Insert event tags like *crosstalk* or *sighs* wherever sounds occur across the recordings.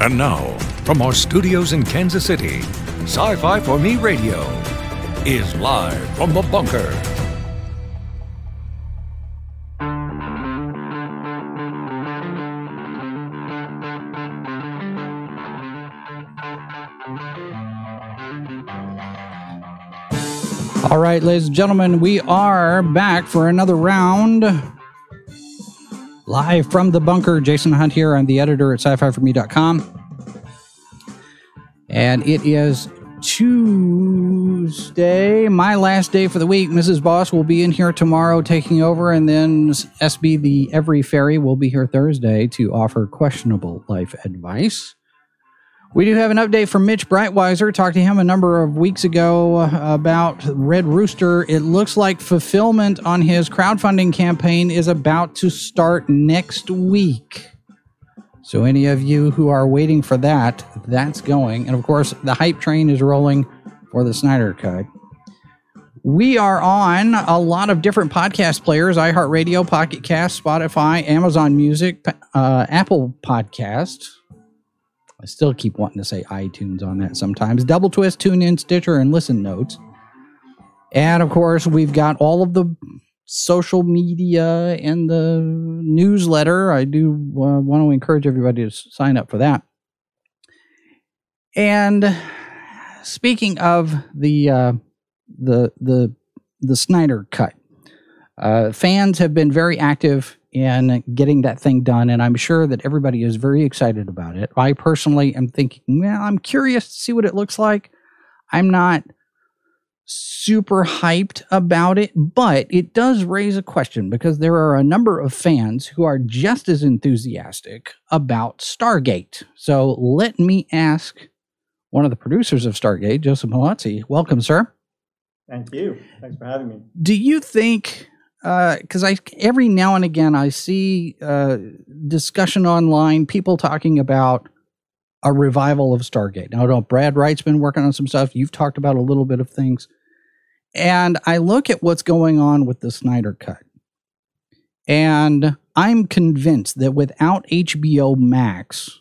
And now, from our studios in Kansas City, Sci Fi for Me Radio is live from the bunker. All right, ladies and gentlemen, we are back for another round. Live from the bunker, Jason Hunt here. I'm the editor at sci-fi4me.com. And it is Tuesday, my last day for the week. Mrs. Boss will be in here tomorrow taking over, and then SB, the Every Fairy, will be here Thursday to offer questionable life advice. We do have an update from Mitch Breitweiser. Talked to him a number of weeks ago uh, about Red Rooster. It looks like fulfillment on his crowdfunding campaign is about to start next week. So, any of you who are waiting for that, that's going. And of course, the hype train is rolling for the Snyder Cut. We are on a lot of different podcast players iHeartRadio, Pocket Cast, Spotify, Amazon Music, uh, Apple Podcast. I still keep wanting to say iTunes on that sometimes. Double Twist, TuneIn, Stitcher, and Listen Notes. And of course, we've got all of the social media and the newsletter. I do uh, want to encourage everybody to sign up for that. And speaking of the uh, the the the Snyder cut, uh, fans have been very active in getting that thing done, and I'm sure that everybody is very excited about it. I personally am thinking, well, I'm curious to see what it looks like. I'm not super hyped about it, but it does raise a question because there are a number of fans who are just as enthusiastic about Stargate. So let me ask one of the producers of Stargate, Joseph Mallozzi. Welcome, sir. Thank you. Thanks for having me. Do you think because uh, I every now and again I see uh, discussion online, people talking about a revival of Stargate. Now, I know Brad Wright's been working on some stuff. You've talked about a little bit of things, and I look at what's going on with the Snyder Cut, and I'm convinced that without HBO Max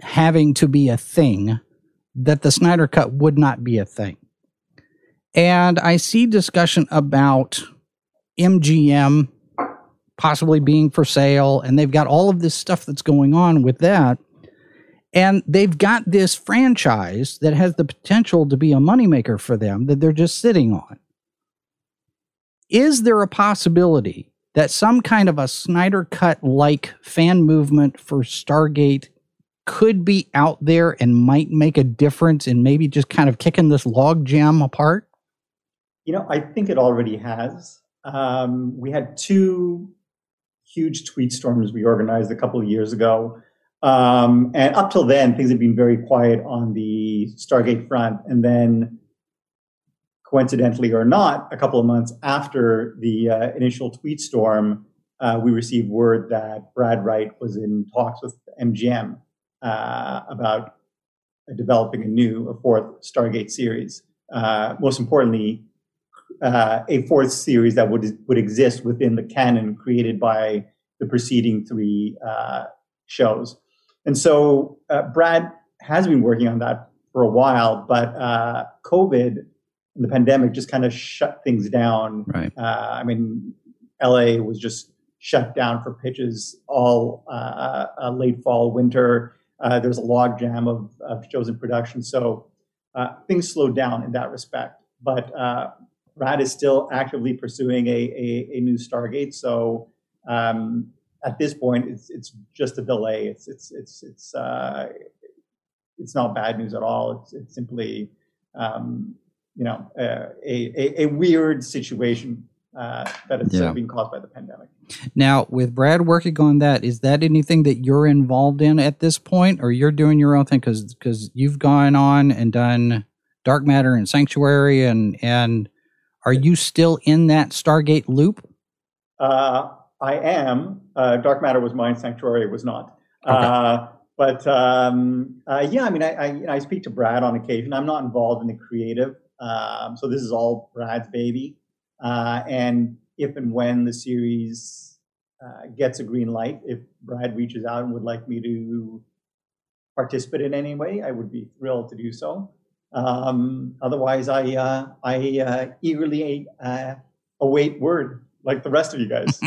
having to be a thing, that the Snyder Cut would not be a thing. And I see discussion about MGM possibly being for sale, and they've got all of this stuff that's going on with that. And they've got this franchise that has the potential to be a moneymaker for them that they're just sitting on. Is there a possibility that some kind of a Snyder Cut like fan movement for Stargate could be out there and might make a difference in maybe just kind of kicking this log jam apart? You know, I think it already has. Um, we had two huge tweet storms we organized a couple of years ago. Um, and up till then, things had been very quiet on the Stargate front. And then, coincidentally or not, a couple of months after the uh, initial tweet storm, uh, we received word that Brad Wright was in talks with MGM uh, about developing a new, a fourth Stargate series. Uh, most importantly, uh, a fourth series that would would exist within the canon created by the preceding three uh, shows. And so uh, Brad has been working on that for a while, but uh, COVID and the pandemic just kind of shut things down. Right. Uh, I mean, LA was just shut down for pitches all uh, late fall, winter. there was a logjam of, of shows in production, so things slowed down in that respect. But Brad is still actively pursuing a, a, a new Stargate. So um, at this point, it's it's just a delay. It's it's it's it's uh, it's not bad news at all. It's it's simply um, you know uh, a, a, a weird situation uh, that is yeah. being caused by the pandemic. Now, with Brad working on that, is that anything that you're involved in at this point, or you're doing your own thing? Because because you've gone on and done Dark Matter and Sanctuary and and are you still in that Stargate loop? Uh, I am. Uh, Dark Matter was mine. Sanctuary was not. Okay. Uh, but um, uh, yeah, I mean, I, I, you know, I, speak to Brad on occasion. I'm not involved in the creative, um, so this is all Brad's baby. Uh, and if and when the series uh, gets a green light, if Brad reaches out and would like me to participate in any way, I would be thrilled to do so. Um, otherwise, I uh, I uh, eagerly uh, await word like the rest of you guys.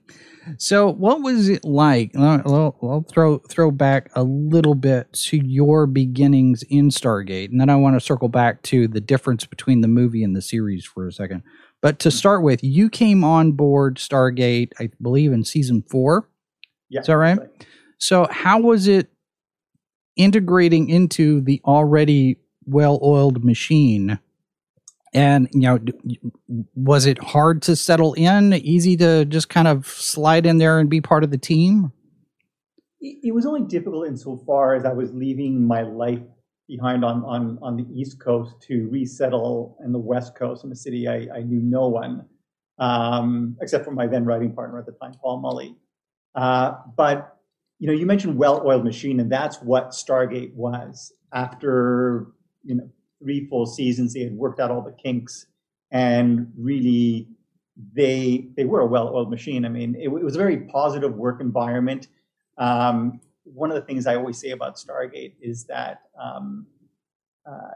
*laughs* so, what was it like? I'll, I'll, throw throw back a little bit to your beginnings in Stargate, and then I want to circle back to the difference between the movie and the series for a second. But to start with, you came on board Stargate, I believe, in season four. Yeah, is that right? right? So, how was it integrating into the already well-oiled machine? And you know, was it hard to settle in? Easy to just kind of slide in there and be part of the team? It was only difficult insofar as I was leaving my life behind on, on, on the East Coast to resettle in the West Coast in a city I, I knew no one, um, except for my then writing partner at the time, Paul Mullie. Uh, but you know, you mentioned well-oiled machine, and that's what Stargate was. After you know three full seasons, they had worked out all the kinks, and really, they they were a well-oiled machine. I mean, it, it was a very positive work environment. Um, one of the things I always say about Stargate is that um, uh,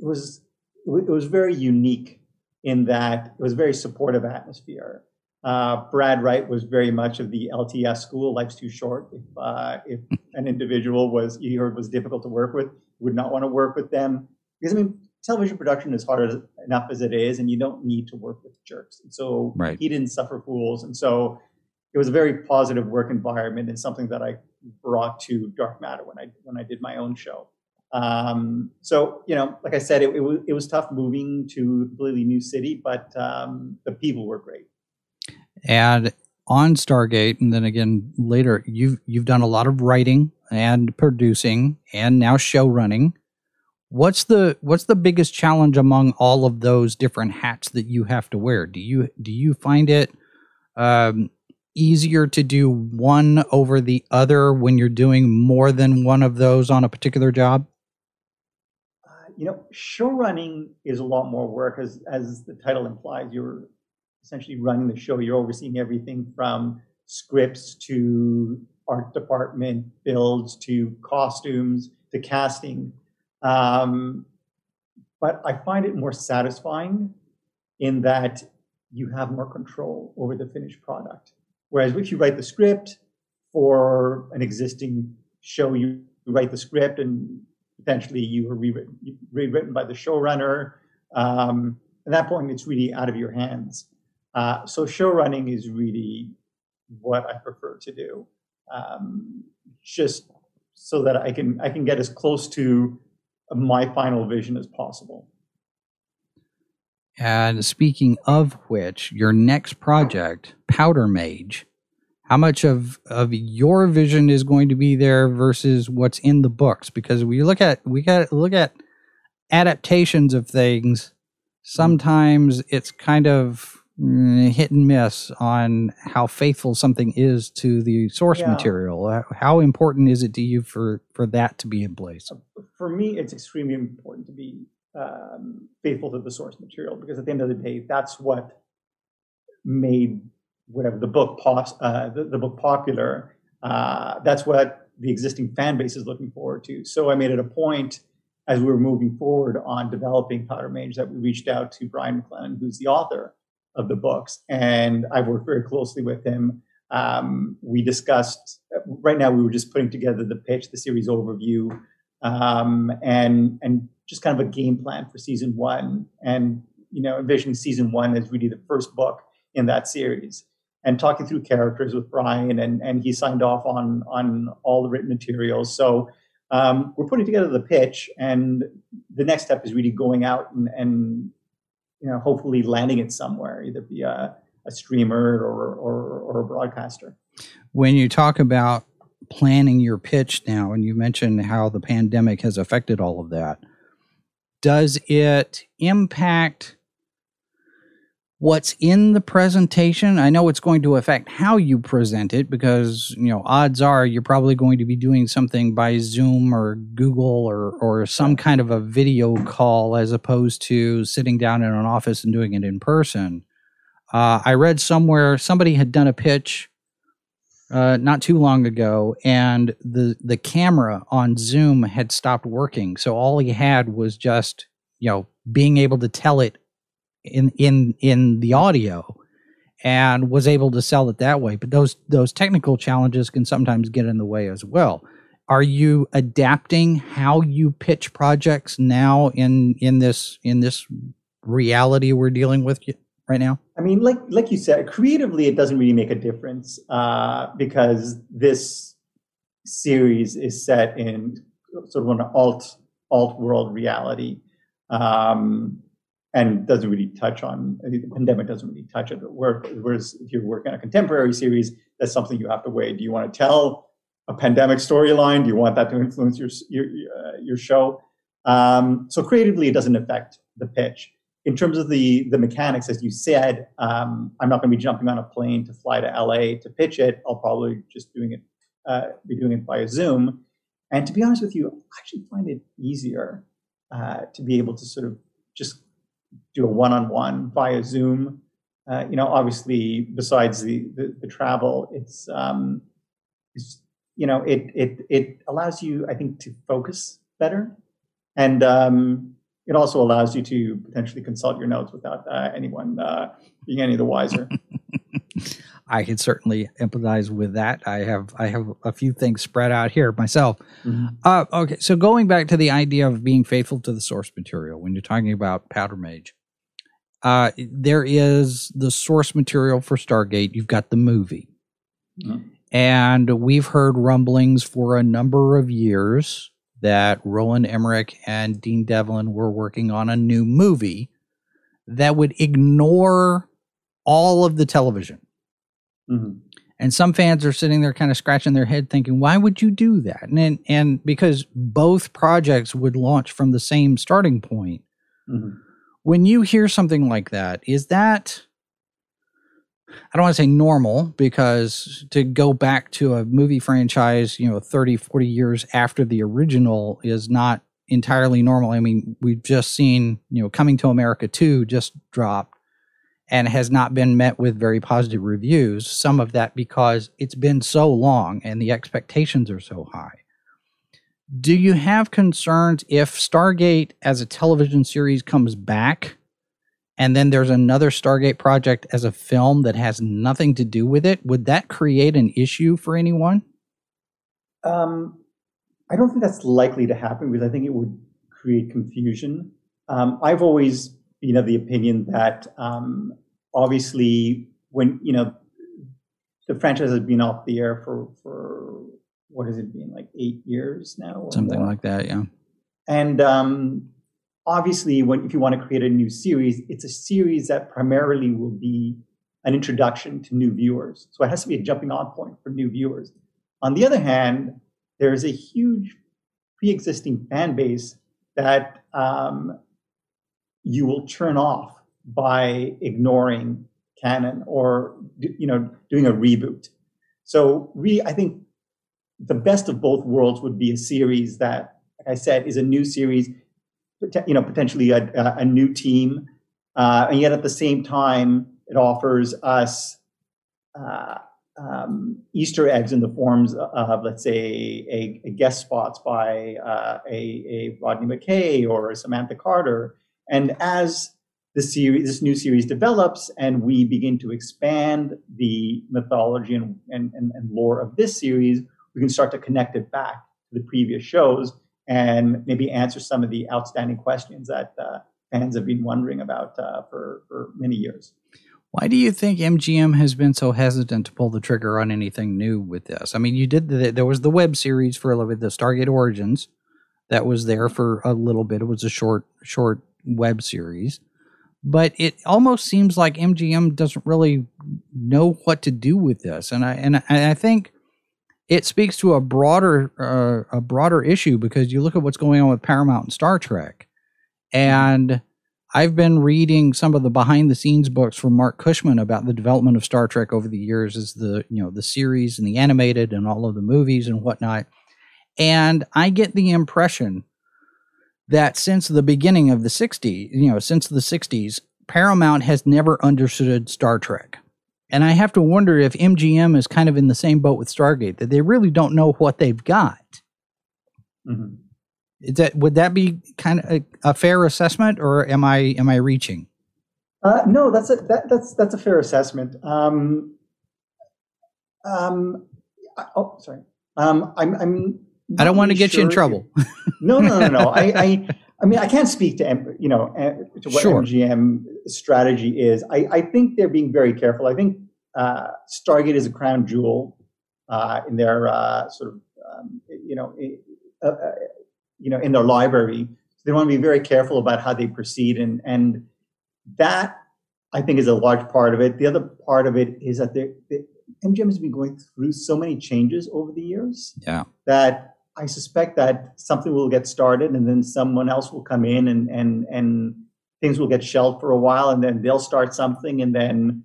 it was it was very unique in that it was a very supportive atmosphere. Uh, Brad Wright was very much of the LTS school. Life's too short. If, uh, if an individual was you heard was difficult to work with, would not want to work with them because I mean, television production is hard as, enough as it is, and you don't need to work with jerks. And so right. he didn't suffer fools, and so it was a very positive work environment and something that I brought to Dark Matter when I when I did my own show. Um, so you know, like I said, it, it, was it was tough moving to a completely new city, but um, the people were great. And on Stargate, and then again later, you've you've done a lot of writing and producing, and now show running. What's the what's the biggest challenge among all of those different hats that you have to wear? Do you do you find it um, easier to do one over the other when you're doing more than one of those on a particular job? Uh, you know, show running is a lot more work, as as the title implies. You're essentially running the show. You're overseeing everything from scripts to art department builds to costumes to casting. Um, but I find it more satisfying in that you have more control over the finished product. Whereas if you write the script for an existing show, you write the script and potentially you are rewritten, rewritten by the showrunner. Um, at that point, it's really out of your hands. Uh, so show running is really what I prefer to do, um, just so that I can I can get as close to my final vision as possible. And speaking of which, your next project, Powder Mage, how much of of your vision is going to be there versus what's in the books? Because we look at we got look at adaptations of things. Sometimes it's kind of hit and miss on how faithful something is to the source yeah. material. How important is it to you for for that to be in place? For me, it's extremely important to be um, faithful to the source material because at the end of the day, that's what made whatever the book pos- uh, the, the, book popular. Uh, that's what the existing fan base is looking forward to. So I made it a point as we were moving forward on developing Powder Mage that we reached out to Brian McClellan, who's the author of the books, and I've worked very closely with him. Um, we discussed. Right now, we were just putting together the pitch, the series overview, um, and and just kind of a game plan for season one, and you know, envisioning season one as really the first book in that series, and talking through characters with Brian, and and he signed off on on all the written materials. So um, we're putting together the pitch, and the next step is really going out and and you know hopefully landing it somewhere, either via a streamer or or, or a broadcaster. When you talk about planning your pitch now, and you mentioned how the pandemic has affected all of that does it impact what's in the presentation? I know it's going to affect how you present it because, you know, odds are you're probably going to be doing something by Zoom or Google or, or some kind of a video call as opposed to sitting down in an office and doing it in person. Uh, I read somewhere somebody had done a pitch uh, not too long ago, and the the camera on Zoom had stopped working. So all he had was just you know being able to tell it in in in the audio, and was able to sell it that way. But those those technical challenges can sometimes get in the way as well. Are you adapting how you pitch projects now in in this in this reality we're dealing with right now? I mean, like like you said, creatively, it doesn't really make a difference uh, because this series is set in sort of an alt alt world reality, um, and doesn't really touch on the pandemic. Doesn't really touch it. Whereas if you're working on a contemporary series, that's something you have to weigh. Do you want to tell a pandemic storyline? Do you want that to influence your your uh, your show? Um, so creatively, it doesn't affect the pitch in terms of the the mechanics, as you said, um, I'm not going to be jumping on a plane to fly to LA to pitch it. I'll probably just doing it uh, be doing it via Zoom. And to be honest with you, I actually find it easier uh, to be able to sort of just do a one-on-one via Zoom. Uh, you know, obviously, besides the the, the travel, it's um, it's you know it it it allows you, I think, to focus better. And um, it also allows you to potentially consult your notes without uh, anyone uh, being any the wiser. *laughs* I can certainly empathize with that. I have I have a few things spread out here myself. Mm-hmm. Uh, okay, so going back to the idea of being faithful to the source material when you're talking about Powder Mage, uh, there is the source material for Stargate. You've got the movie, mm-hmm. and we've heard rumblings for a number of years that Roland Emmerich and Dean Devlin were working on a new movie that would ignore all of the television. Mm-hmm. And some fans are sitting there kind of scratching their head thinking, why would you do that? And, and because both projects would launch from the same starting point. Mm-hmm. When you hear something like that, is that I don't want to say normal because to go back to a movie franchise, you know, 30, 40 years after the original is not entirely normal. I mean, we've just seen, you know, Coming to America 2 just dropped and has not been met with very positive reviews. Some of that because it's been so long and the expectations are so high. Do you have concerns if Stargate as a television series comes back and then there's another Stargate project as a film that has nothing to do with it, would that create an issue for anyone? Um, I don't think that's likely to happen because I think it would create confusion. Um, I've always been of the opinion that um, obviously when you know the franchise has been off the air for for what has it been like eight years now, something more. like that, yeah. And um, obviously, when if you want to create a new series, it's a series that primarily will be an introduction to new viewers. So it has to be a jumping on point for new viewers. On the other hand, there is a huge pre-existing fan base that um, you will turn off by ignoring canon or you know doing a reboot. So really, I think the best of both worlds would be a series that, like I said, is a new series you know, potentially a, a new team, uh, and yet at the same time, it offers us uh, um, Easter eggs in the forms of, let's say, a, a guest spots by uh, a, a, Rodney McKay or Samantha Carter. And as the series, this new series develops, and we begin to expand the mythology and, and, and, and lore of this series, we can start to connect it back to the previous shows and maybe answer some of the outstanding questions that uh, fans have been wondering about uh, for, for many years. Why do you think MGM has been so hesitant to pull the trigger on anything new with this? I mean, you did the, there was the web series for the Stargate Origins that was there for a little bit. It was a short short web series, but it almost seems like MGM doesn't really know what to do with this. And I and I think it speaks to a broader uh, a broader issue because you look at what's going on with Paramount and Star Trek, and I've been reading some of the behind the scenes books from Marc Cushman about the development of Star Trek over the years, as the you know the series and the animated and all of the movies and whatnot, and I get the impression that since the beginning of the 60s, you know, since the 60s, Paramount has never understood Star Trek And I have to wonder if MGM is kind of in the same boat with Stargate that they really don't know what they've got. Mm-hmm. Is that would that be kind of a, a, fair assessment, or am I am I reaching? Uh, no, that's a that, that's that's a fair assessment. Um, um, oh, sorry. Um, I'm I'm. I don't want to get sure you in trouble. no, no, no, no. I, I I mean, I can't speak to you know to what sure. MGM strategy is. I, I think they're being very careful. I think uh, Stargate is a crown jewel uh, in their uh, sort of um, you know uh, uh, you know in their library. They want to be very careful about how they proceed, and and that I think is a large part of it. The other part of it is that they, MGM has been going through so many changes over the years. Yeah. That I suspect that something will get started and then someone else will come in and and and things will get shelved for a while and then they'll start something and then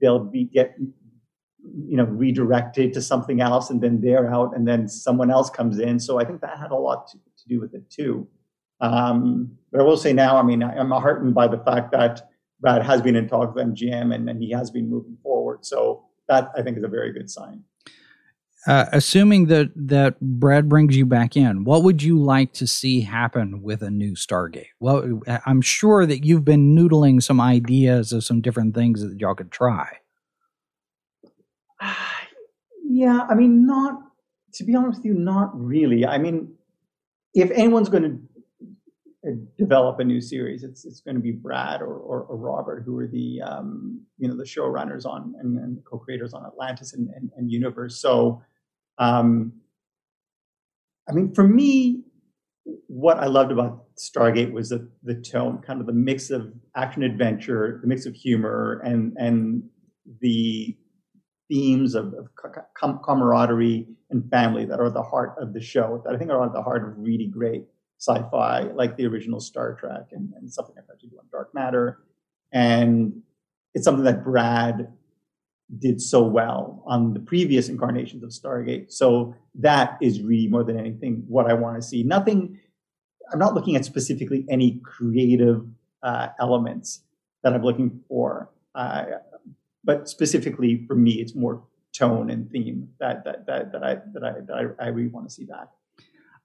they'll be get you know redirected to something else and then they're out and then someone else comes in. So i think that had a lot to, to do with it too. Um, but i will say now i mean i'm heartened by the fact that brad has been in talks with mgm and, and he has been moving forward. So that i think is a very good sign uh, assuming that that Brad brings you back in, what would you like to see happen with a new Stargate? Well, I'm sure that you've been noodling some ideas of some different things that y'all could try. *sighs* Yeah, I mean, not to be honest with you, not really. I mean, if anyone's going to develop a new series, it's it's going to be Brad or, or, or Robert, who are the um, you know the showrunners on and, and co-creators on Atlantis and, and, and Universe. So um, I mean, for me, what I loved about Stargate was the, the tone, kind of the mix of action adventure, the mix of humor, and and the themes of, of com- camaraderie and family that are at the heart of the show. That I think are at the heart of really great sci-fi, like the original Star Trek, and, and something I've had to do on Dark Matter. And it's something that Brad did so well on the previous incarnations of Stargate. So that is really more than anything what I want to see. Nothing, I'm not looking at specifically any creative uh, elements that I'm looking for, uh, but specifically for me, it's more tone and theme that that that, that I that I that I, I really want to see that.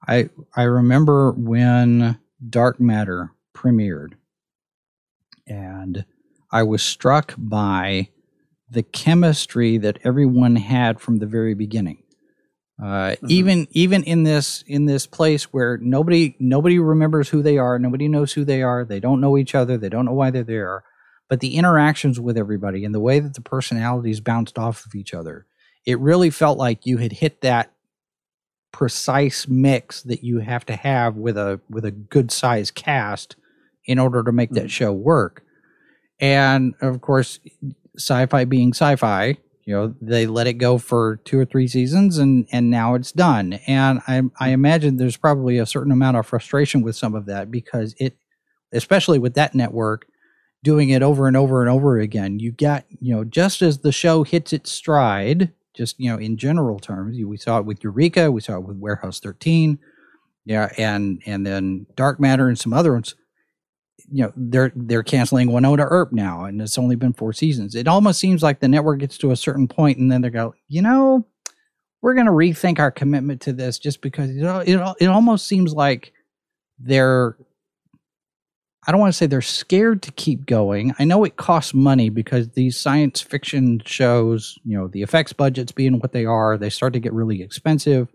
I I remember when Dark Matter premiered, and I was struck by the chemistry that everyone had from the very beginning. Uh, mm-hmm. Even even in this in this place where nobody nobody remembers who they are, nobody knows who they are. They don't know each other. They don't know why they're there. But the interactions with everybody and the way that the personalities bounced off of each other, it really felt like you had hit that precise mix that you have to have with a with a good size cast in order to make mm-hmm. that show work. And of course, sci-fi being sci-fi you know they let it go for two or three seasons and and now it's done and i i imagine there's probably a certain amount of frustration with some of that because it especially with that network doing it over and over and over again you got you know just as the show hits its stride just you know in general terms we saw it with eureka we saw it with warehouse 13 yeah and and then dark matter and some other ones you know they're they're canceling Wynonna oh Earp now, and it's only been four seasons. It almost seems like the network gets to a certain point, and then they go, you know, we're going to rethink our commitment to this just because it it, it almost seems like they're. I don't want to say they're scared to keep going. I know it costs money because these science fiction shows, you know, the effects budgets being what they are, they start to get really expensive.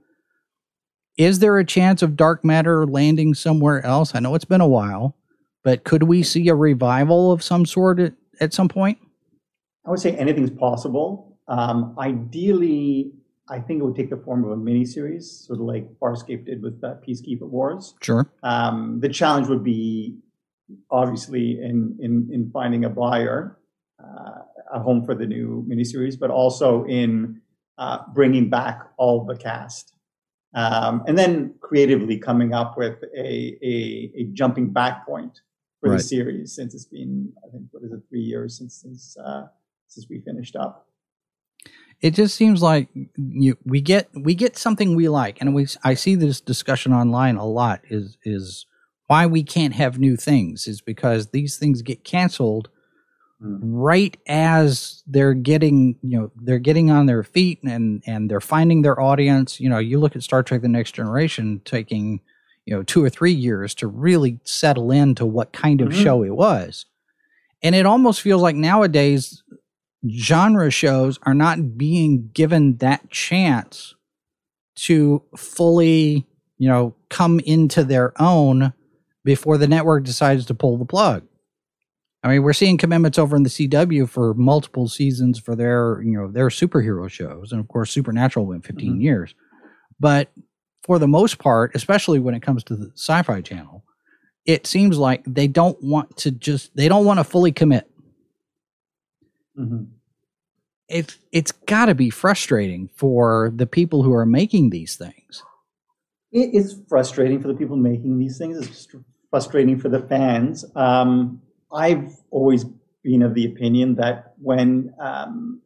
Is there a chance of dark matter landing somewhere else? I know it's been a while but could we see a revival of some sort at, at some point? I would say anything's possible. Um, ideally, I think it would take the form of a miniseries, sort of like Farscape did with uh, Peacekeeper Wars. Sure. Um, the challenge would be obviously in in, in finding a buyer, uh, a home for the new miniseries, but also in uh, bringing back all the cast. Um, and then creatively coming up with a, a, a jumping back point for right. the series since it's been I think what is it three years since since uh, since we finished up. It just seems like you we get we get something we like, and we I see this discussion online a lot. Is is why we can't have new things is because these things get canceled mm. right as they're getting, you know, they're getting on their feet and and they're finding their audience. You know, you look at Star Trek: The Next Generation taking, you know, two or three years to really settle into what kind of mm-hmm. show it was, and it almost feels like nowadays genre shows are not being given that chance to fully, you know, come into their own before the network decides to pull the plug. I mean, we're seeing commitments over in the CW for multiple seasons for their, you know, their superhero shows, and of course, Supernatural went 15 mm-hmm. years. But for the most part, especially when it comes to the Sci-Fi Channel, it seems like they don't want to just they don't want to fully commit. Mm-hmm. It it's got to be frustrating for the people who are making these things. It's frustrating for the people making these things. It's frustrating for the fans. Um, I've always been of the opinion that when um,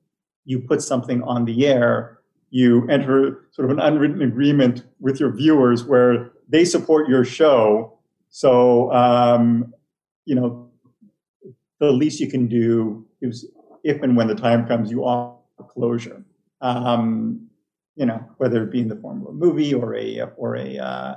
you put something on the air, you enter sort of an unwritten agreement with your viewers where they support your show. So, um, you know, the least you can do is if and when the time comes, you offer closure. Um, you know, whether it be in the form of a movie or a or a uh,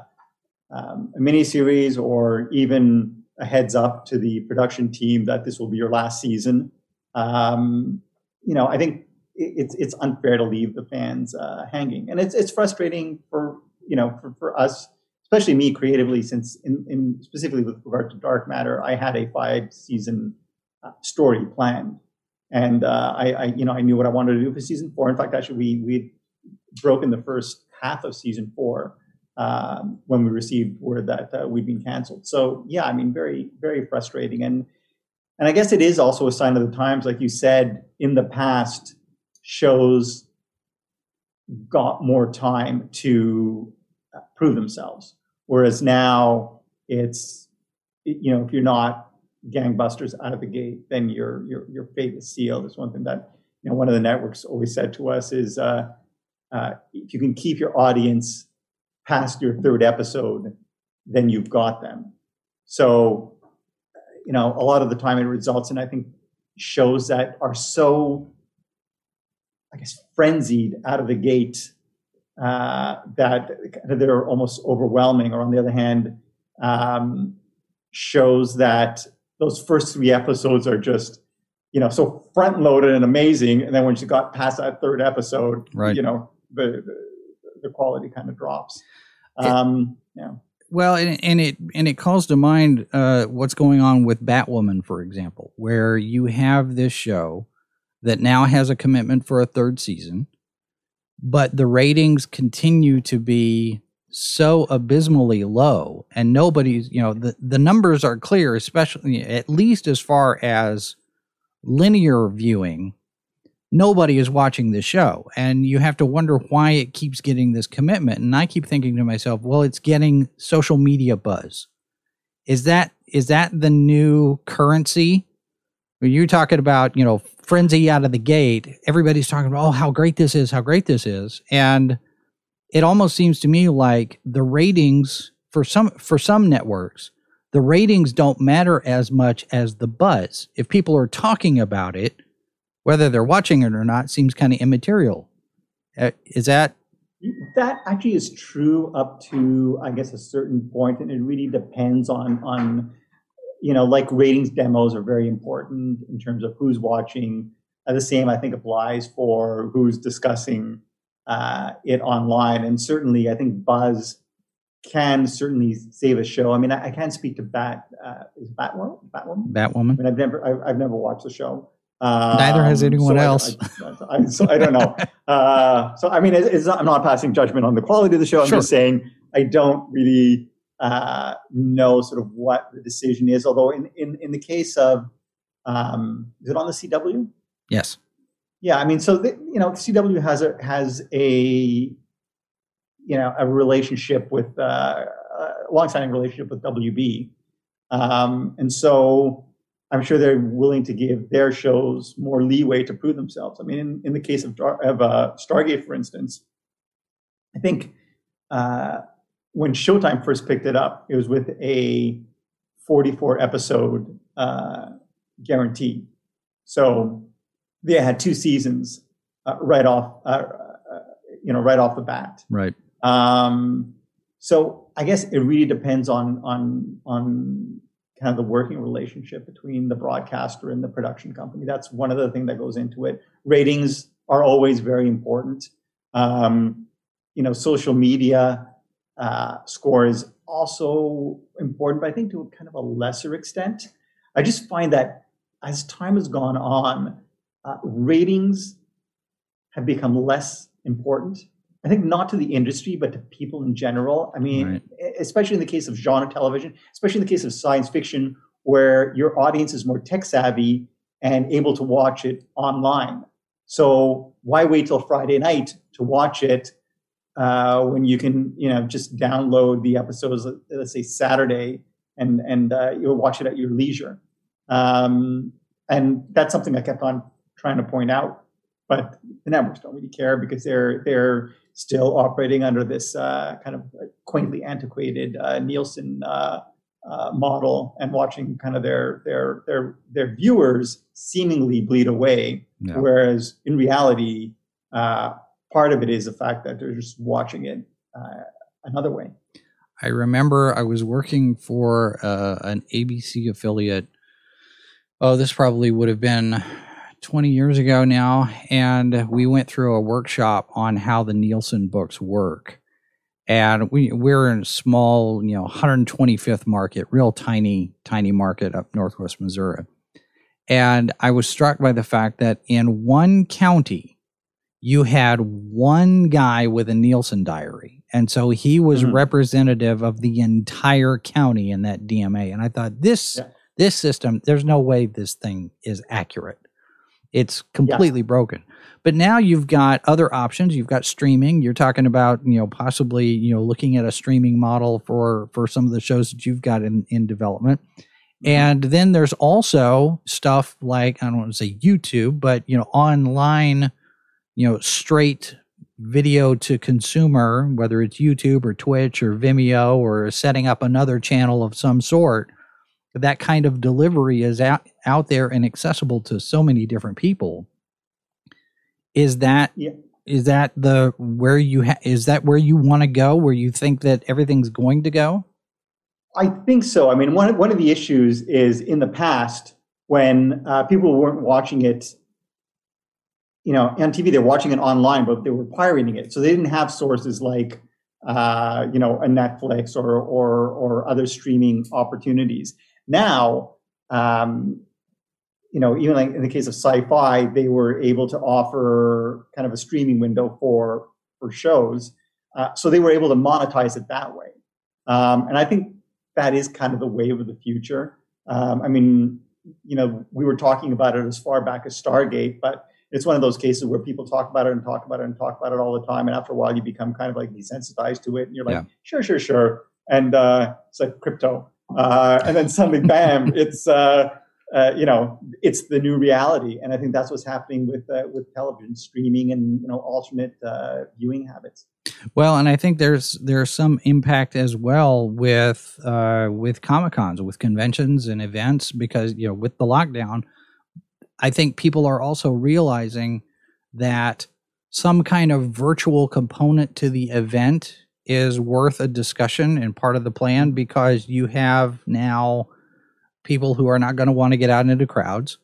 um, a mini series or even a heads up to the production team that this will be your last season. Um, you know, I think it's it's unfair to leave the fans uh, hanging, and it's it's frustrating for you know for, for us, especially me creatively, since in, in specifically with regard to Dark Matter, I had a five season uh, story planned, and uh, I, I, you know I knew what I wanted to do for season four. In fact, actually, we we broken the first half of season four um, when we received word that uh, we'd been canceled. So yeah, I mean, very very frustrating, and and I guess it is also a sign of the times, like you said in the past, shows got more time to uh, prove themselves, whereas now it's you know if you're not gangbusters out of the gate, then your your your fate is sealed. It's one thing that you know one of the networks always said to us is uh, uh, if you can keep your audience past your third episode, then you've got them. So, you know, a lot of the time it results in, I think, shows that are so, I guess, frenzied out of the gate uh, that they're almost overwhelming. Or on the other hand, um, shows that those first three episodes are just, you know, so front loaded and amazing. And then once you got past that third episode, right. you know, the, the the quality kind of drops. Um, yeah. Well, and, and, it and it calls to mind uh, what's going on with Batwoman, for example, where you have this show that now has a commitment for a third season, but the ratings continue to be so abysmally low, and nobody's you know the the numbers are clear, especially at least as far as linear viewing nobody is watching the show. And you have to wonder why it keeps getting this commitment. And i keep thinking to myself well it's getting social media buzz. Is that is that the new currency? When you're talking about you know frenzy out of the gate everybody's talking about oh how great this is how great this is. And it almost seems to me like the ratings for some for some networks the ratings don't matter as much as the buzz. If people are talking about it whether they're watching it or not seems kind of immaterial. Uh, is that? That actually is true up to, I guess, a certain point, and it really depends on on you know, like ratings demos are very important in terms of who's watching. Uh, the same, I think, applies for who's discussing uh, it online, and certainly, I think buzz can certainly save a show. I mean, I, I can't speak to Bat uh, is Batwoman. Batwoman. Batwoman. I mean, I've never, I've, I've never watched the show. Um, Neither has anyone so else. I, *laughs* I, so I don't know. *laughs* Uh, so I mean, it's not, I'm not passing judgment on the quality of the show. I'm sure. just saying I don't really uh, know sort of what the decision is. Although in in, in the case of um, is it on the CW? Yes. Yeah, I mean, so the, you know, CW has a has a you know a relationship with uh, a long-standing relationship with WB, um, and so I'm sure they're willing to give their shows more leeway to prove themselves. I mean, in, in the case of, of uh, Stargate, for instance, I think uh, when Showtime first picked it up, it was with a 44 episode uh, guarantee. So they had two seasons uh, right off, uh, uh, you know, right off the bat. Right. Um, so I guess it really depends on on on kind of the working relationship between the broadcaster and the production company. That's one of the things that goes into it. Ratings are always very important. Um, you know, social media uh, score is also important, but I think to kind of a lesser extent. I just find that as time has gone on, uh, ratings have become less important. I think not to the industry, but to people in general. I mean, right. especially in the case of genre television, especially in the case of science fiction, where your audience is more tech savvy and able to watch it online. So why wait till Friday night to watch it uh, when you can, you know, just download the episodes, let's say Saturday, and and uh, you'll watch it at your leisure. Um, and that's something I kept on trying to point out. But the networks don't really care because they're they're still operating under this uh, kind of quaintly antiquated uh, Nielsen uh, uh, model and watching kind of their their their their viewers seemingly bleed away, yeah. whereas in reality, uh, part of it is the fact that they're just watching it uh, another way. I remember I was working for an ABC affiliate. Oh, this probably would have been 20 years ago now, and we went through a workshop on how the Nielsen books work. And we we're in a small, you know, 125th market, real tiny, tiny market up northwest Missouri. And I was struck by the fact that in one county, you had one guy with a Nielsen diary. And so he was mm-hmm. representative of the entire county in that DMA. And I thought this yeah. this system, there's no way this thing is accurate. It's completely broken. But now you've got other options. You've got streaming. You're talking about, you know, possibly, you know, looking at a streaming model for for some of the shows that you've got in in development. Mm-hmm. And then there's also stuff like I don't want to say YouTube, but you know, online, you know, straight video to consumer, whether it's YouTube or Twitch or Vimeo or setting up another channel of some sort that kind of delivery is out, out there and accessible to so many different people. Is that yeah. is that the where you ha- is that where you want to go where you think that everything's going to go? I think so. I mean one, one of the issues is in the past when uh, people weren't watching it you know on tv they're watching it online but they were pirating it. So they didn't have sources like uh, you know a netflix or or or other streaming opportunities now, um, you know, even like in the case of sci-fi, they were able to offer kind of a streaming window for for shows, uh, so they were able to monetize it that way. Um, and I think that is kind of the wave of the future. Um, I mean, you know, we were talking about it as far back as Stargate, but it's one of those cases where people talk about it and talk about it and talk about it all the time, and after a while, you become kind of like desensitized to it, and you're like, yeah. sure, sure, sure, and uh, it's like crypto uh, and then suddenly, bam! *laughs* It's uh, uh, you know, it's the new reality, and I think that's what's happening with uh, with television streaming and you know alternate uh, viewing habits. Well, and I think there's there's some impact as well with uh, with comic cons, with conventions and events, because you know with the lockdown, I think people are also realizing that some kind of virtual component to the event is worth a discussion and part of the plan because you have now people who are not going to want to get out into crowds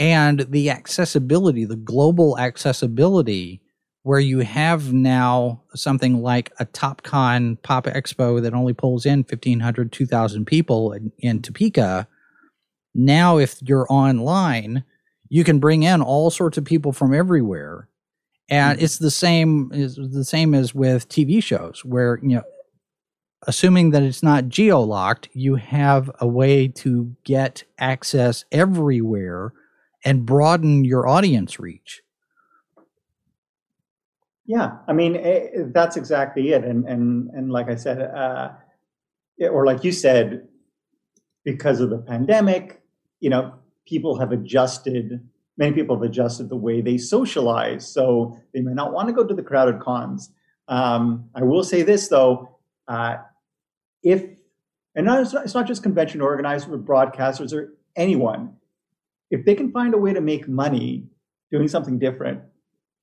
and the accessibility, the global accessibility, where you have now something like a TopCon Pop Expo that only pulls in 1,500, 2,000 people in, in Topeka. Now, if you're online, you can bring in all sorts of people from everywhere and mm-hmm. it's the same is the same as with TV shows where you know assuming that it's not geo locked you have a way to get access everywhere and broaden your audience reach yeah i mean it, eh, that's exactly it and and and like i said uh, or like you said because of the pandemic you know people have adjusted many people have adjusted the way they socialize. So they may not want to go to the crowded cons. Um, I will say this though, uh, if and not, it's, not, just convention organizers or broadcasters or anyone. if they can find a way to make money doing something different,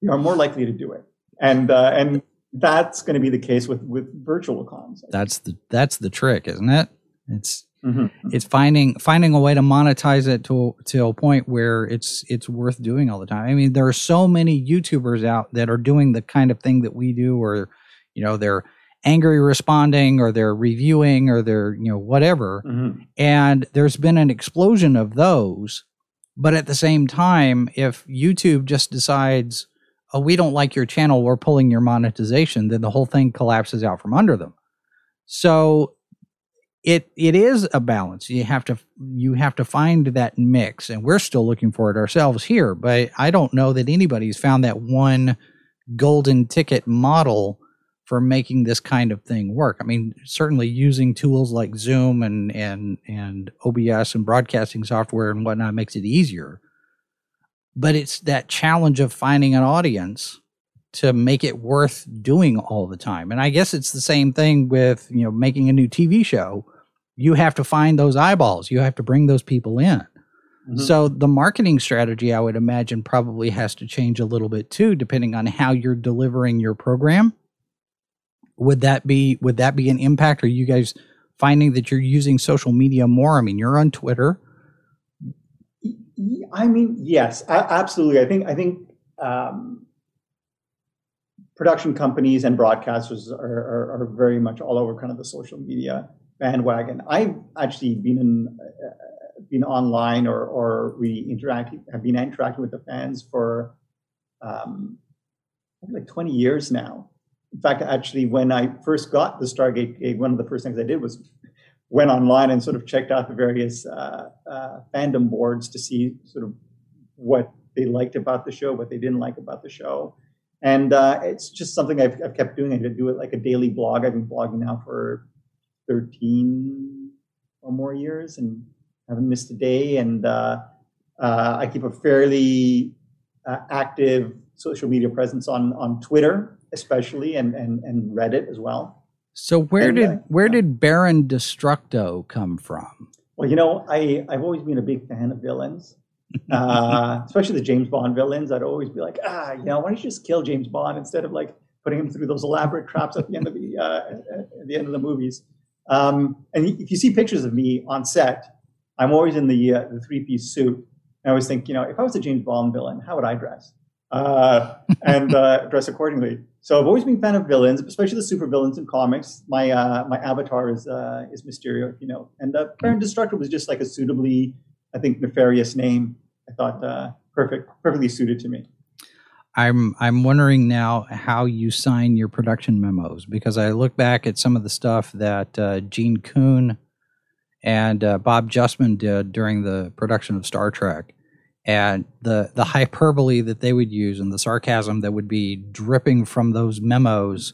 you are more likely to do it. And uh, and that's going to be the case with with virtual cons. That's the that's the trick, isn't it? It's mm-hmm. it's finding finding a way to monetize it to to a point where it's it's worth doing all the time. I mean, there are so many YouTubers out that are doing the kind of thing that we do, or you know, they're angry responding, or they're reviewing, or they're you know whatever. Mm-hmm. And there's been an explosion of those. But at the same time, if YouTube just decides oh, we don't like your channel, we're pulling your monetization, then the whole thing collapses out from under them. So it it is a balance. You have to you have to find that mix, and we're still looking for it ourselves here. But I don't know that anybody's found that one golden ticket model for making this kind of thing work. I mean, certainly using tools like Zoom and and and OBS and broadcasting software and whatnot makes it easier but it's that challenge of finding an audience to make it worth doing all the time. And I guess it's the same thing with, you know, making a new TV show. You have to find those eyeballs. You have to bring those people in. Mm-hmm. So the marketing strategy I would imagine probably has to change a little bit too depending on how you're delivering your program. Would that be would that be an impact are you guys finding that you're using social media more? I mean, you're on Twitter I mean, yes, absolutely. I think I think um, production companies and broadcasters are, are, are, very much all over kind of the social media bandwagon. I've actually been in, uh, been online or or we interact have been interacting with the fans for um, like 20 years now. In fact, actually, when I first got the Stargate gig, one of the first things I did was went online and sort of checked out the various uh, uh, fandom boards to see sort of what they liked about the show, what they didn't like about the show. And uh, it's just something I've, I've, kept doing. I do it like a daily blog. I've been blogging now for 13 or more years and haven't missed a day. And uh, uh, I keep a fairly uh, active social media presence on, on Twitter, especially, and, and, and Reddit as well. So where and, did uh, where did Baron Destructo come from? Well, you know, I I've always been a big fan of villains, *laughs* uh, especially the James Bond villains. I'd always be like, ah, you know, why don't you just kill James Bond instead of like putting him through those elaborate traps at the end of the uh, at the end of the movies. Um, and if you see pictures of me on set, I'm always in the uh, the three piece suit. And I always think, you know, if I was a James Bond villain, how would I dress? Uh, and uh, *laughs* dress accordingly. So I've always been a fan of villains, especially the super villains in comics. My uh, my avatar is uh, is Mysterio, you know, and uh, Baron Destructo was just like a suitably, I think, nefarious name. I thought perfect, perfectly suited to me. I'm I'm wondering now how you sign your production memos because I look back at some of the stuff that uh, Gene Coon and uh, Bob Justman did during the production of Star Trek, and the the hyperbole that they would use and the sarcasm that would be dripping from those memos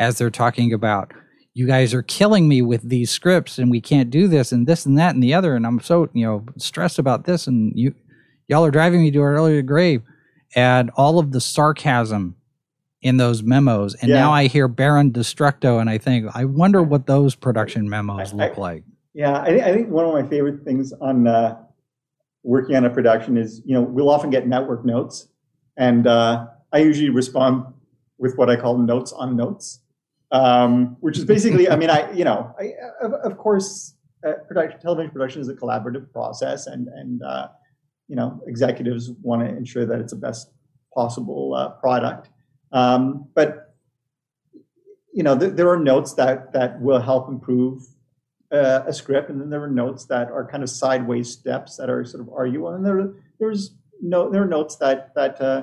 as they're talking about you guys are killing me with these scripts and we can't do this and this and that and the other and I'm so you know stressed about this and you y'all are driving me to an earlier grave and all of the sarcasm in those memos and yeah. now I hear Baron Destructo and I think I wonder what those production memos I, look I, like. Yeah, I, I, think one of my favorite things on uh, working on a production is, you know, we'll often get network notes, and uh, I usually respond with what I call notes on notes, um, which is basically, I mean, I, you know, I, of, of, course, uh, production, television production is a collaborative process, and and uh, you know, executives want to ensure that it's the best possible uh, product, um, but you know, th- there are notes that that will help improve uh, a script, and then there are notes that are kind of sideways steps that are sort of arguable, and there there's no there are notes that that uh,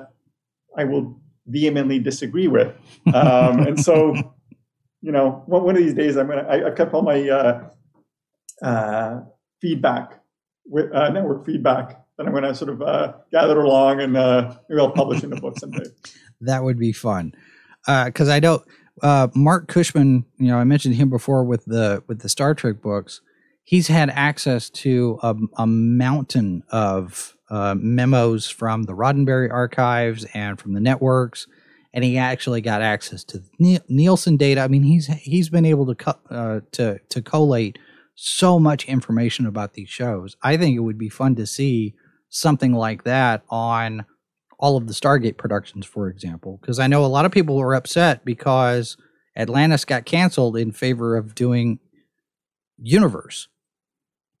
I will vehemently disagree with, um, and so you know one, of these days I'm gonna I, have kept all my uh, uh, feedback with uh, network feedback that I'm gonna sort of uh, gather along and maybe I'll publish in a book someday. *laughs* that would be fun because I don't uh, Marc Cushman, you know, I mentioned him before with the with the Star Trek books. He's had access to a, a mountain of uh, memos from the Roddenberry archives and from the networks, and he actually got access to Nielsen data. I mean, he's he's been able to co- uh, to to collate so much information about these shows. I think it would be fun to see something like that on all of the Stargate productions, for example? Because I know a lot of people were upset because Atlantis got canceled in favor of doing Universe.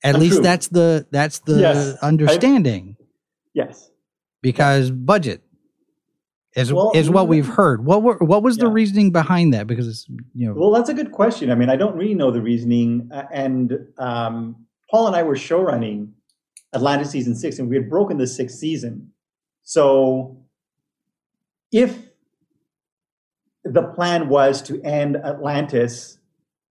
At That's least true. that's the that's the Yes, I- understanding Yes. because budget is Well, is what we- we've heard. What were, what was the reasoning behind that? Because it's, you know, Well, that's a good question. I mean, I don't really know the reasoning. uh, And um, Paul and I were show Atlantis season six, and we had broken the sixth season. So if the plan was to end Atlantis,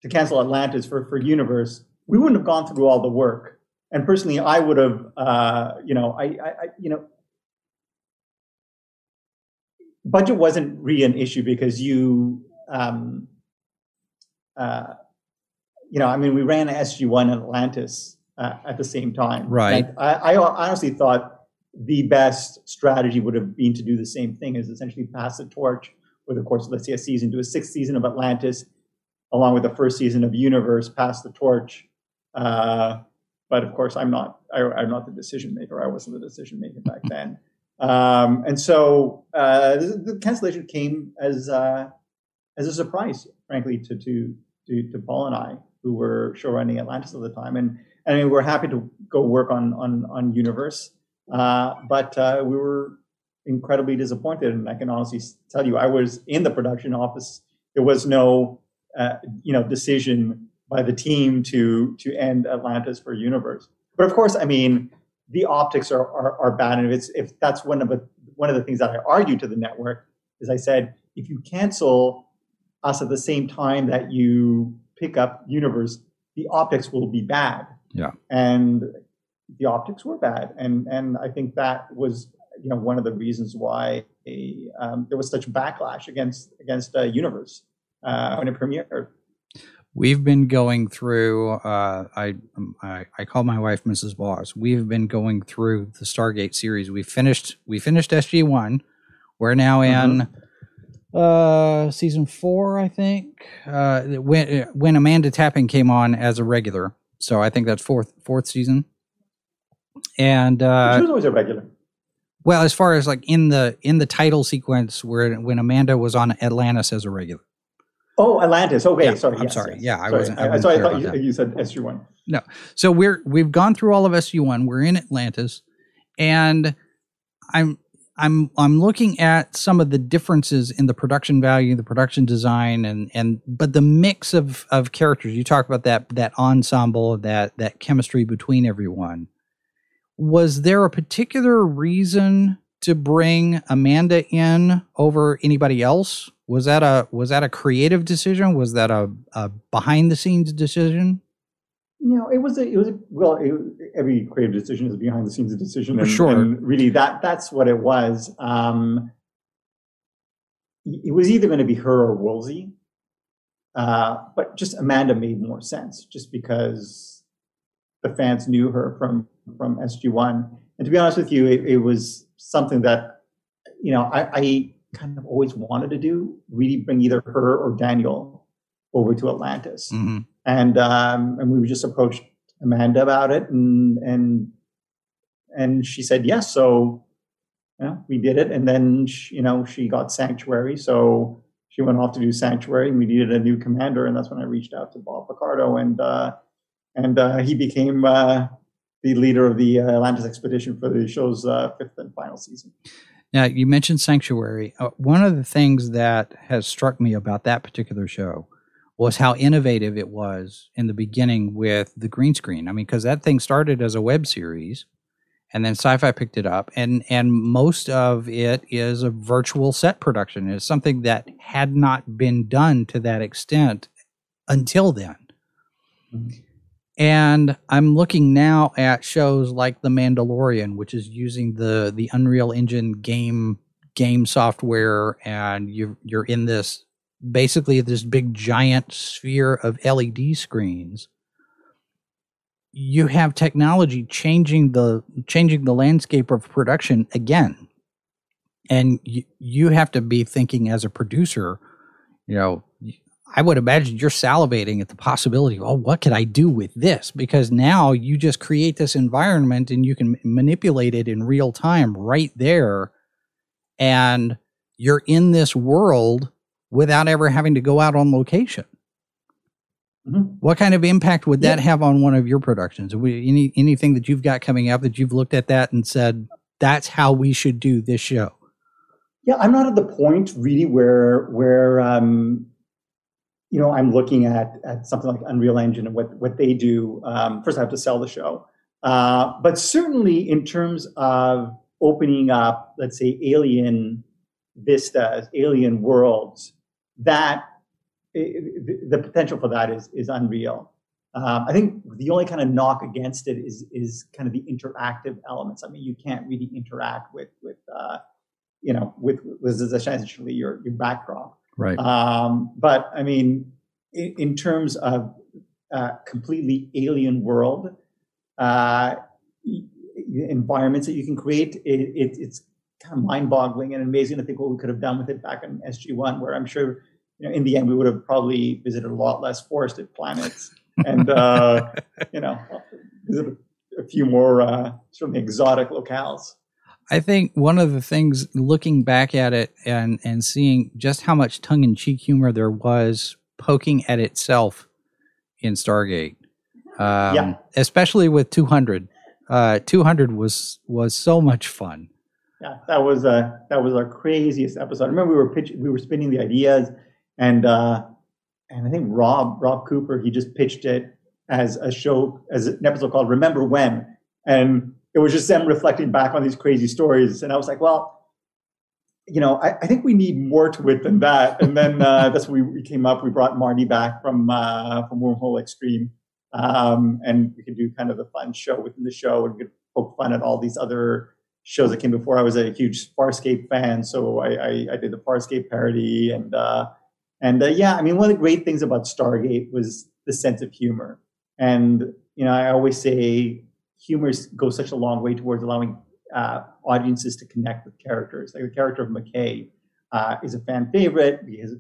to cancel Atlantis for, for Universe, we wouldn't have gone through all the work. And personally, I would have, uh, you know, I, I, I, you know, budget wasn't really an issue because you, um, uh, you know, I mean, we ran SG1 and Atlantis uh, at the same time. Right. And I, I honestly thought the best strategy would have been to do the same thing, is essentially pass the torch with, the course, of, let's say a season, do a sixth season of Atlantis, along with the first season of Universe, pass the torch. Uh, but of course, I'm not. I, I'm not the decision maker. I wasn't the decision maker back *laughs* then. Um, and so uh, the, the cancellation came as uh, as a surprise, frankly, to to to, to Paul and I, who were show running Atlantis at the time, and I mean, we're happy to go work on on on Universe, uh, but uh, we were incredibly disappointed, and I can honestly tell you, I was in the production office. There was no uh, you know decision by the team to to end Atlantis for Universe, but of course, I mean the optics are, are, are bad. And if it's if that's one of the one of the things that I argued to the network is I said if you cancel us at the same time that you pick up Universe, the optics will be bad. Yeah. And the optics were bad, and and I think that was you know one of the reasons why a, um, there was such backlash against against uh, Universe uh, when it premiered. we've been going through. Uh, I, I I call my wife Mrs. Boss. We've been going through the Stargate series. We finished we finished SG one. We're now in uh season four, I think. Uh, when when Amanda Tapping came on as a regular, so I think that's fourth fourth season. And she uh, was always a regular. well, as far as like in the in the title sequence where when Amanda was on Atlantis as a regular. Oh, Atlantis. Okay, Yeah, sorry. I'm yes, sorry. yes. Yeah, I Sorry. wasn't- I I, I thought you, you said SG one. No. So we're we've gone through all of SG one. We're in Atlantis, and I'm I'm I'm looking at some of the differences in the production value, the production design, and and but the mix of of characters. You talk about that that ensemble, that that chemistry between everyone. Was there a particular reason to bring Amanda in over anybody else? Was that a was that a creative decision? Was that a, a behind the scenes decision? You know, it was a, it was a, well, it, every creative decision is behind the scenes decision, For and, sure. and really that that's what it was. Um, it was either going to be her or Woolsey, uh, but just Amanda made more sense, just because the fans knew her from from SG One, and to be honest with you, it, it was something that you know I, I kind of always wanted to do, really bring either her or Daniel over to Atlantis Mhm. And um, and we just approached Amanda about it, and and and she said yes. So, know, we did it, and then she, you know she got Sanctuary, so she went off to do Sanctuary, and we needed a new commander, and that's when I reached out to Bob Picardo, and uh, and uh, he became uh, the leader of the Atlantis expedition for the show's uh, fifth and final season. Now, you mentioned Sanctuary. Uh, one of the things that has struck me about that particular show was how innovative it was in the beginning with the green screen. I mean, because that thing started as a web series, and then Sci-Fi picked it up, and and most of it is a virtual set production. It's something that had not been done to that extent until then. Mhm. And I'm looking now at shows like The Mandalorian, which is using the the Unreal Engine game game software, and you you're in this basically this big giant sphere of LED screens. You have technology changing the changing the landscape of production again, and you, you have to be thinking as a producer, you know. I would imagine you're salivating at the possibility oh, what could I do with this? Because now you just create this environment and you can manipulate it in real time right there. And you're in this world without ever having to go out on location. Mm-hmm. What kind of impact would that yeah. have on one of your productions? Any anything that you've got coming up that you've looked at that and said that's how we should do this show? Yeah, I'm not at the point really where where um, you know I'm looking at at something like Unreal Engine and what what they do. Um, first, I have to sell the show, uh, but certainly in terms of opening up, let's say, alien vistas, alien worlds, that the potential for that is is unreal. Um, I think the only kind of knock against it is is kind of the interactive elements. I mean, you can't really interact with with uh, you know with with essentially your your backdrop. Right. Um, but I mean, in, in terms of uh, completely alien world uh, environments that you can create, it, it, it's kind of mind-boggling and amazing to think what we could have done with it back in SG1, where I'm sure you know, in the end, we would have probably visited a lot less forested planets and, uh, *laughs* you know, visited a few more uh, sort of exotic locales. I think one of the things looking back at it and, and seeing just how much tongue in cheek humor there was poking at itself in Stargate. Um, yeah. Especially with 200. Uh, 200 was was so much fun. Yeah, that was uh, that was our craziest episode. I remember we were pitching, we were spinning the ideas, and uh, and I think Rob Rob Cooper he just pitched it as a show as an episode called Remember When, and it was just them reflecting back on these crazy stories, and I was like, well. You know, I, I think we need more to it than that. And then uh, *laughs* that's when we, we, came up. We brought Marty back from uh, from Wormhole Extreme, um, and we could do kind of a fun show within the show, and we could poke fun at all these other shows that came before. I was a huge Farscape fan, so I, I, I did the Farscape parody, and uh, and uh, yeah, I mean, one of the great things about Stargate was the sense of humor. And, you know, I always say humor goes such a long way towards allowing uh, audiences to connect with characters. Like the character of McKay uh, is a fan favorite because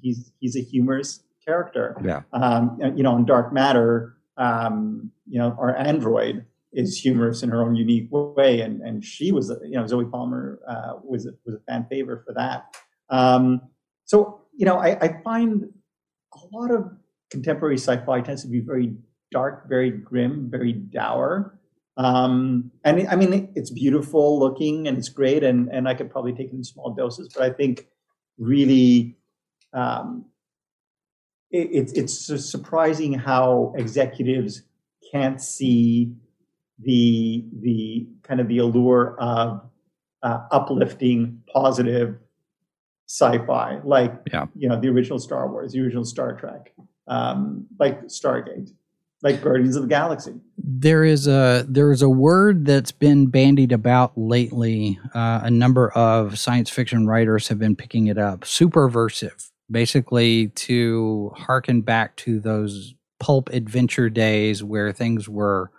he's, he's a humorous character. Yeah. Um, you know, in Dark Matter, um, you know, our android is humorous in her own unique way. And, and she was, you know, Zoe Palmer uh, was, a, was a fan favorite for that. Um, so you know, I, I find a lot of contemporary sci-fi tends to be very dark, very grim, very dour. Um, and I mean, it's beautiful looking and it's great, and and I could probably take it in small doses, but I think really, um, it, it's it's surprising how executives can't see the the kind of the allure of uh, uplifting, positive sci-fi, like yeah. you know the original Star Wars, the original Star Trek, um, like Stargate, like Guardians of the Galaxy. There is a there is a word that's been bandied about lately. Uh, a number of science fiction writers have been picking it up. Superversive, basically to harken back to those pulp adventure days where things were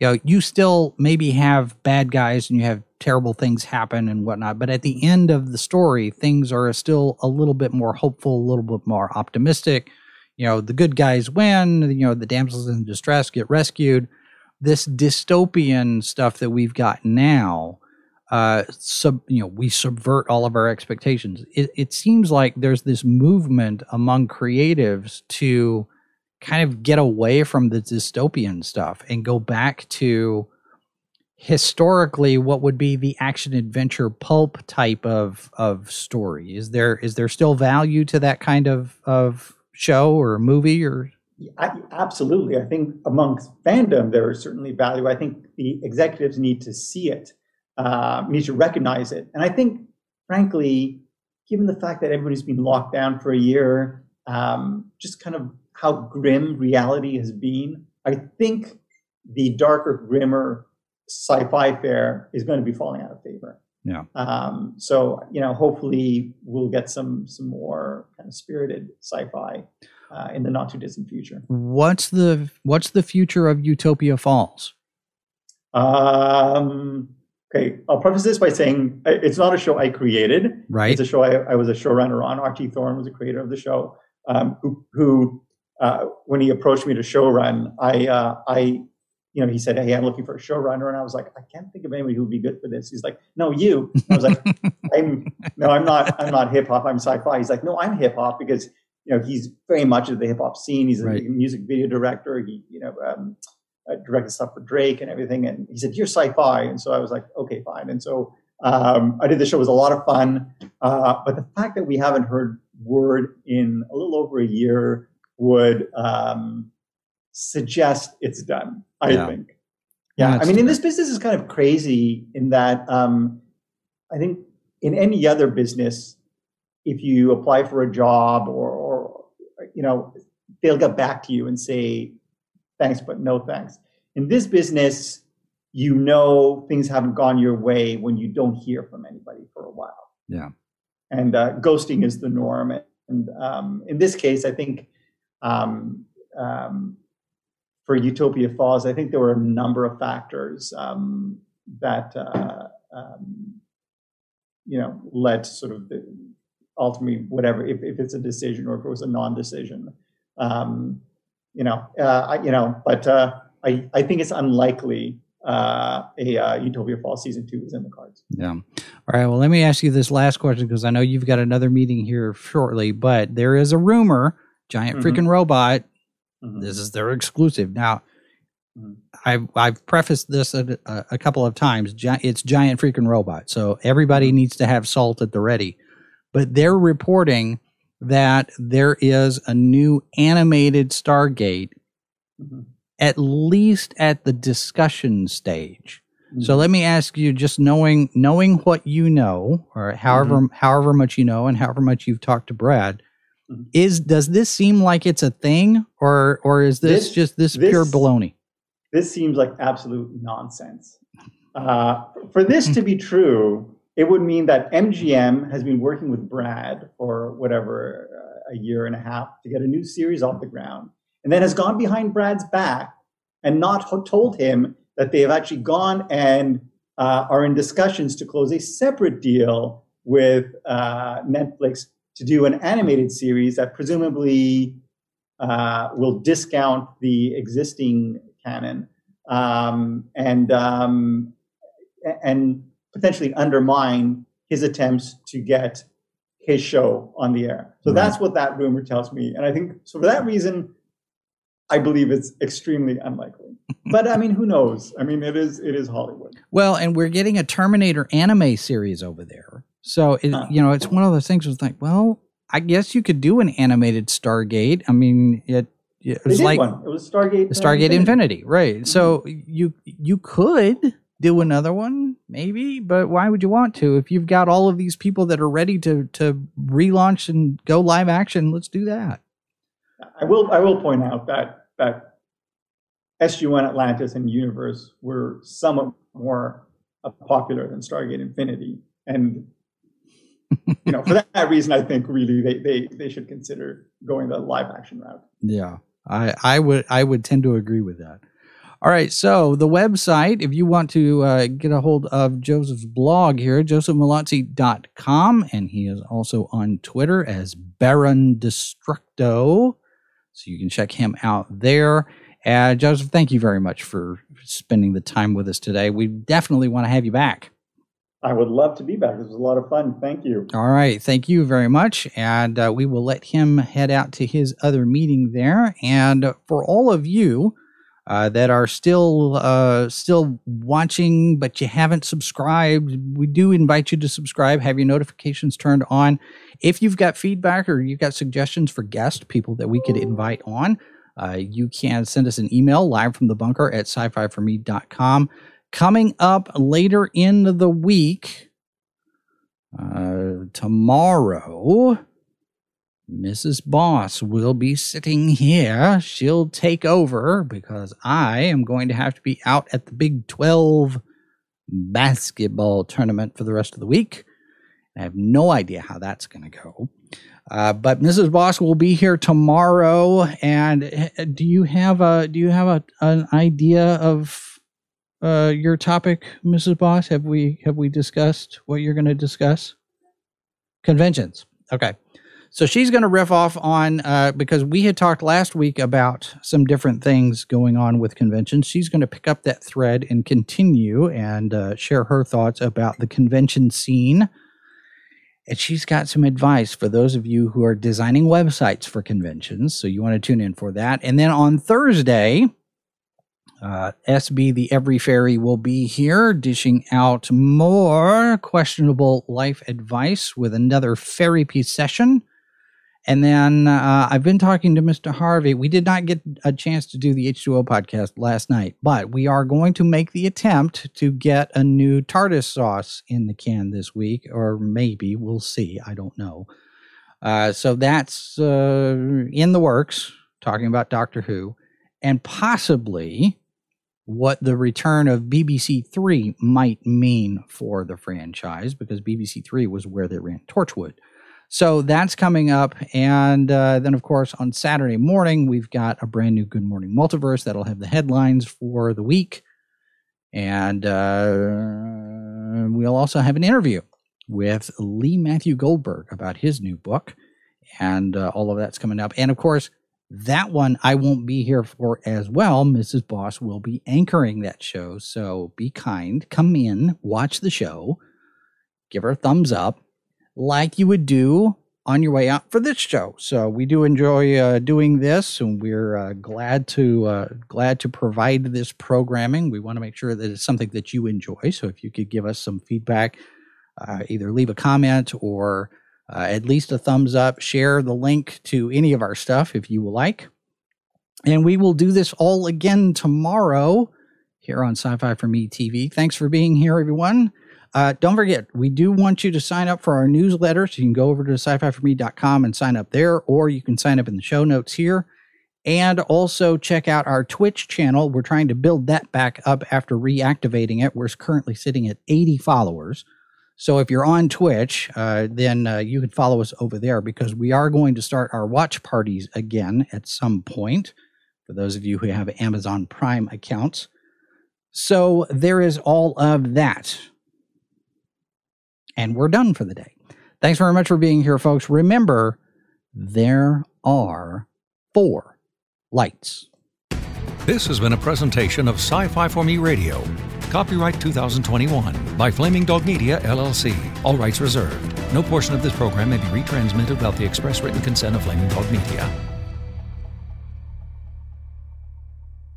you know, you still maybe have bad guys and you have terrible things happen and whatnot, but at the end of the story, things are still a little bit more hopeful, a little bit more optimistic. You know, the good guys win, you know, the damsels in distress get rescued. This dystopian stuff that we've got now, uh, sub, you know, we subvert all of our expectations. It, it seems like there's this movement among creatives to kind of get away from the dystopian stuff and go back to historically what would be the action adventure pulp type of of story. Is there is there still value to that kind of of show or movie or? I, absolutely. I think amongst fandom there is certainly value. I think the executives need to see it uh, need to recognize it. And i think frankly given the fact that everybody's been locked down for a year um, just kind of how grim reality has been, I think the darker, grimmer sci-fi fare is going to be falling out of favor. Yeah. Um, so you know, hopefully, we'll get some some more kind of spirited sci-fi uh, in the not too distant future. What's the What's the future of Utopia Falls? Um, okay, I'll preface this by saying it's not a show I created. Right. It's a show I, I was a showrunner on. R.T. Thorne was a creator of the show. um, who, who uh, when he approached me to show run, I, uh, I, you know, he said, "Hey, I'm looking for a showrunner," and I was like, "I can't think of anybody who would be good for this." He's like, "No, you." I was like, *laughs* "I'm no, I'm not. I'm not hip hop. I'm sci-fi." He's like, "No, I'm hip hop because you know he's very much of the hip hop scene. He's a Right. music video director. He, you know." Um, uh, directed stuff for Drake and everything, and he said, "You're sci-fi," and so I was like, "Okay, fine." And so um, I did the show. It was a lot of fun, uh, but the fact that we haven't heard word in a little over a year would um, suggest it's done. I Yeah. think. Yeah, That's I mean, in this business is kind of crazy in that um, I think in any other business, if you apply for a job or, or you know, they'll get back to you and say thanks, but no thanks. In this business, you know things haven't gone your way when you don't hear from anybody for a while. Yeah. And uh, ghosting is the norm. And um, in this case, I think um, um, for Utopia Falls, I think there were a number of factors um, that uh, um, you know led to sort of the ultimately whatever if, if it's a decision or if it was a non-decision. Um, you know, uh, I, you know, but uh, I I think it's unlikely uh, a uh, Utopia Falls season two is in the cards. Yeah. All right. Well, let me ask you this last question because I know you've got another meeting here shortly, but there is a rumor giant Mhm. freaking robot. Mhm. This is their exclusive. Now, Mhm. I've, I've prefaced this a, a, a couple of times. It's giant freaking robot. So everybody Mm-hmm. needs to have salt at the ready. But they're reporting that there is a new animated Stargate, Mhm. at least at the discussion stage. So Mhm. let me ask you, just knowing knowing what you know, or however Mm-hmm. however much you know, and however much you've talked to Brad, Mhm. is does this seem like it's a thing, or or is this, This- just this, this- pure baloney? this seems like absolute nonsense. Uh, for this to be true, it would mean that MGM has been working with Brad for whatever uh, a year and a half to get a new series off the ground, and then has gone behind Brad's back and not ho- told him that they have actually gone and uh, are in discussions to close a separate deal with uh, Netflix to do an animated series that presumably uh, will discount the existing canon um, and um, and potentially undermine his attempts to get his show on the air. So Right. that's what that rumor tells me, and I think so. For that reason, I believe it's extremely unlikely. *laughs* but I mean, who knows? I mean, it is it is Hollywood. Well, and we're getting a Terminator anime series over there, so it, Huh. you know it's one of those things. Was like, well, I guess you could do an animated Stargate. I mean, it, it was like one. It was Stargate. Stargate Infinity, right? So you you could do another one, maybe, but why would you want to if you've got all of these people that are ready to to relaunch and go live action? Let's do that. I will I will point out that that SG-1 Atlantis and Universe were somewhat more uh, popular than Stargate Infinity, and you know for that reason, I think really they they they should consider going the live action route. Yeah, I I would I would tend to agree with that. All right, so the website, if you want to uh, get a hold of Joseph's blog here, josephmallozzi.com, and he is also on Twitter as Baron Destructo. So you can check him out there. Uh, Joseph, thank you very much for spending the time with us today. We definitely want to have you back. I would love to be back. This was a lot of fun. Thank you. All right. Thank you very much. And uh, we will let him head out to his other meeting there. And for all of you uh, that are still uh, still watching, but you haven't subscribed, we do invite you to subscribe. Have your notifications turned on. If you've got feedback or you've got suggestions for guest people that we could invite on, uh, you can send us an email live from the bunker at sci-fi for me.com. Coming up later in the week, uh, tomorrow, Mrs. Boss will be sitting here. She'll take over because I am going to have to be out at the Big 12 basketball tournament for the rest of the week. I have no idea how that's going to go. Uh, but Mrs. Boss will be here tomorrow. And uh, do you have a do you have a, an idea of uh, your topic, Mrs. Boss? Have we have we discussed what you're going to discuss? Conventions. Okay. So she's going to riff off on uh, because we had talked last week about some different things going on with conventions. She's going to pick up that thread and continue and uh, share her thoughts about the convention scene. And she's got some advice for those of you who are designing websites for conventions. So you want to tune in for that. And then on Thursday, uh, SB the Every Fairy will be here, dishing out more questionable life advice with another fairy piece session. And then uh, I've been talking to Mr. Harvey. We did not get a chance to do the H2O podcast last night, but we are going to make the attempt to get a new TARDIS sauce in the can this week, or maybe we'll see. I don't know. Uh, so that's uh, in the works, talking about Doctor Who, and possibly what the return of BBC Three might mean for the franchise, because BBC Three was where they ran Torchwood. So that's coming up. And uh, then, of course, on Saturday morning, we've got a brand new Good Morning Multiverse that'll have the headlines for the week. And uh, we'll also have an interview with Lee Matthew Goldberg about his new book. And uh, all of that's coming up. And of course, that one I won't be here for as well. Mrs. Boss will be anchoring that show. So be kind, come in, watch the show, give her a thumbs up like you would do on your way out for this show. So we do enjoy uh, doing this, and we're uh, glad to uh, glad to provide this programming. We want to make sure that it's something that you enjoy. So if you could give us some feedback, uh, either leave a comment or uh, at least a thumbs up, share the link to any of our stuff if you like, and we will do this all again tomorrow here on Sci-Fi for Me TV. Thanks for being here, everyone. Uh, don't forget, we do want you to sign up for our newsletter. So you can go over to sci-fi4me.com and sign up there, or you can sign up in the show notes here. And also check out our Twitch channel. We're trying to build that back up after reactivating it. We're currently sitting at 80 followers. So if you're on Twitch, uh, then uh, you can follow us over there because we are going to start our watch parties again at some point for those of you who have Amazon Prime accounts. So there is all of that and we're done for the day. Thanks very much for being here, folks. Remember, there are four lights. This has been a presentation of Sci Fi for Me Radio. Copyright 2021 by Flaming Dog Media, LLC. All rights reserved. No portion of this program may be retransmitted without the express written consent of Flaming Dog Media.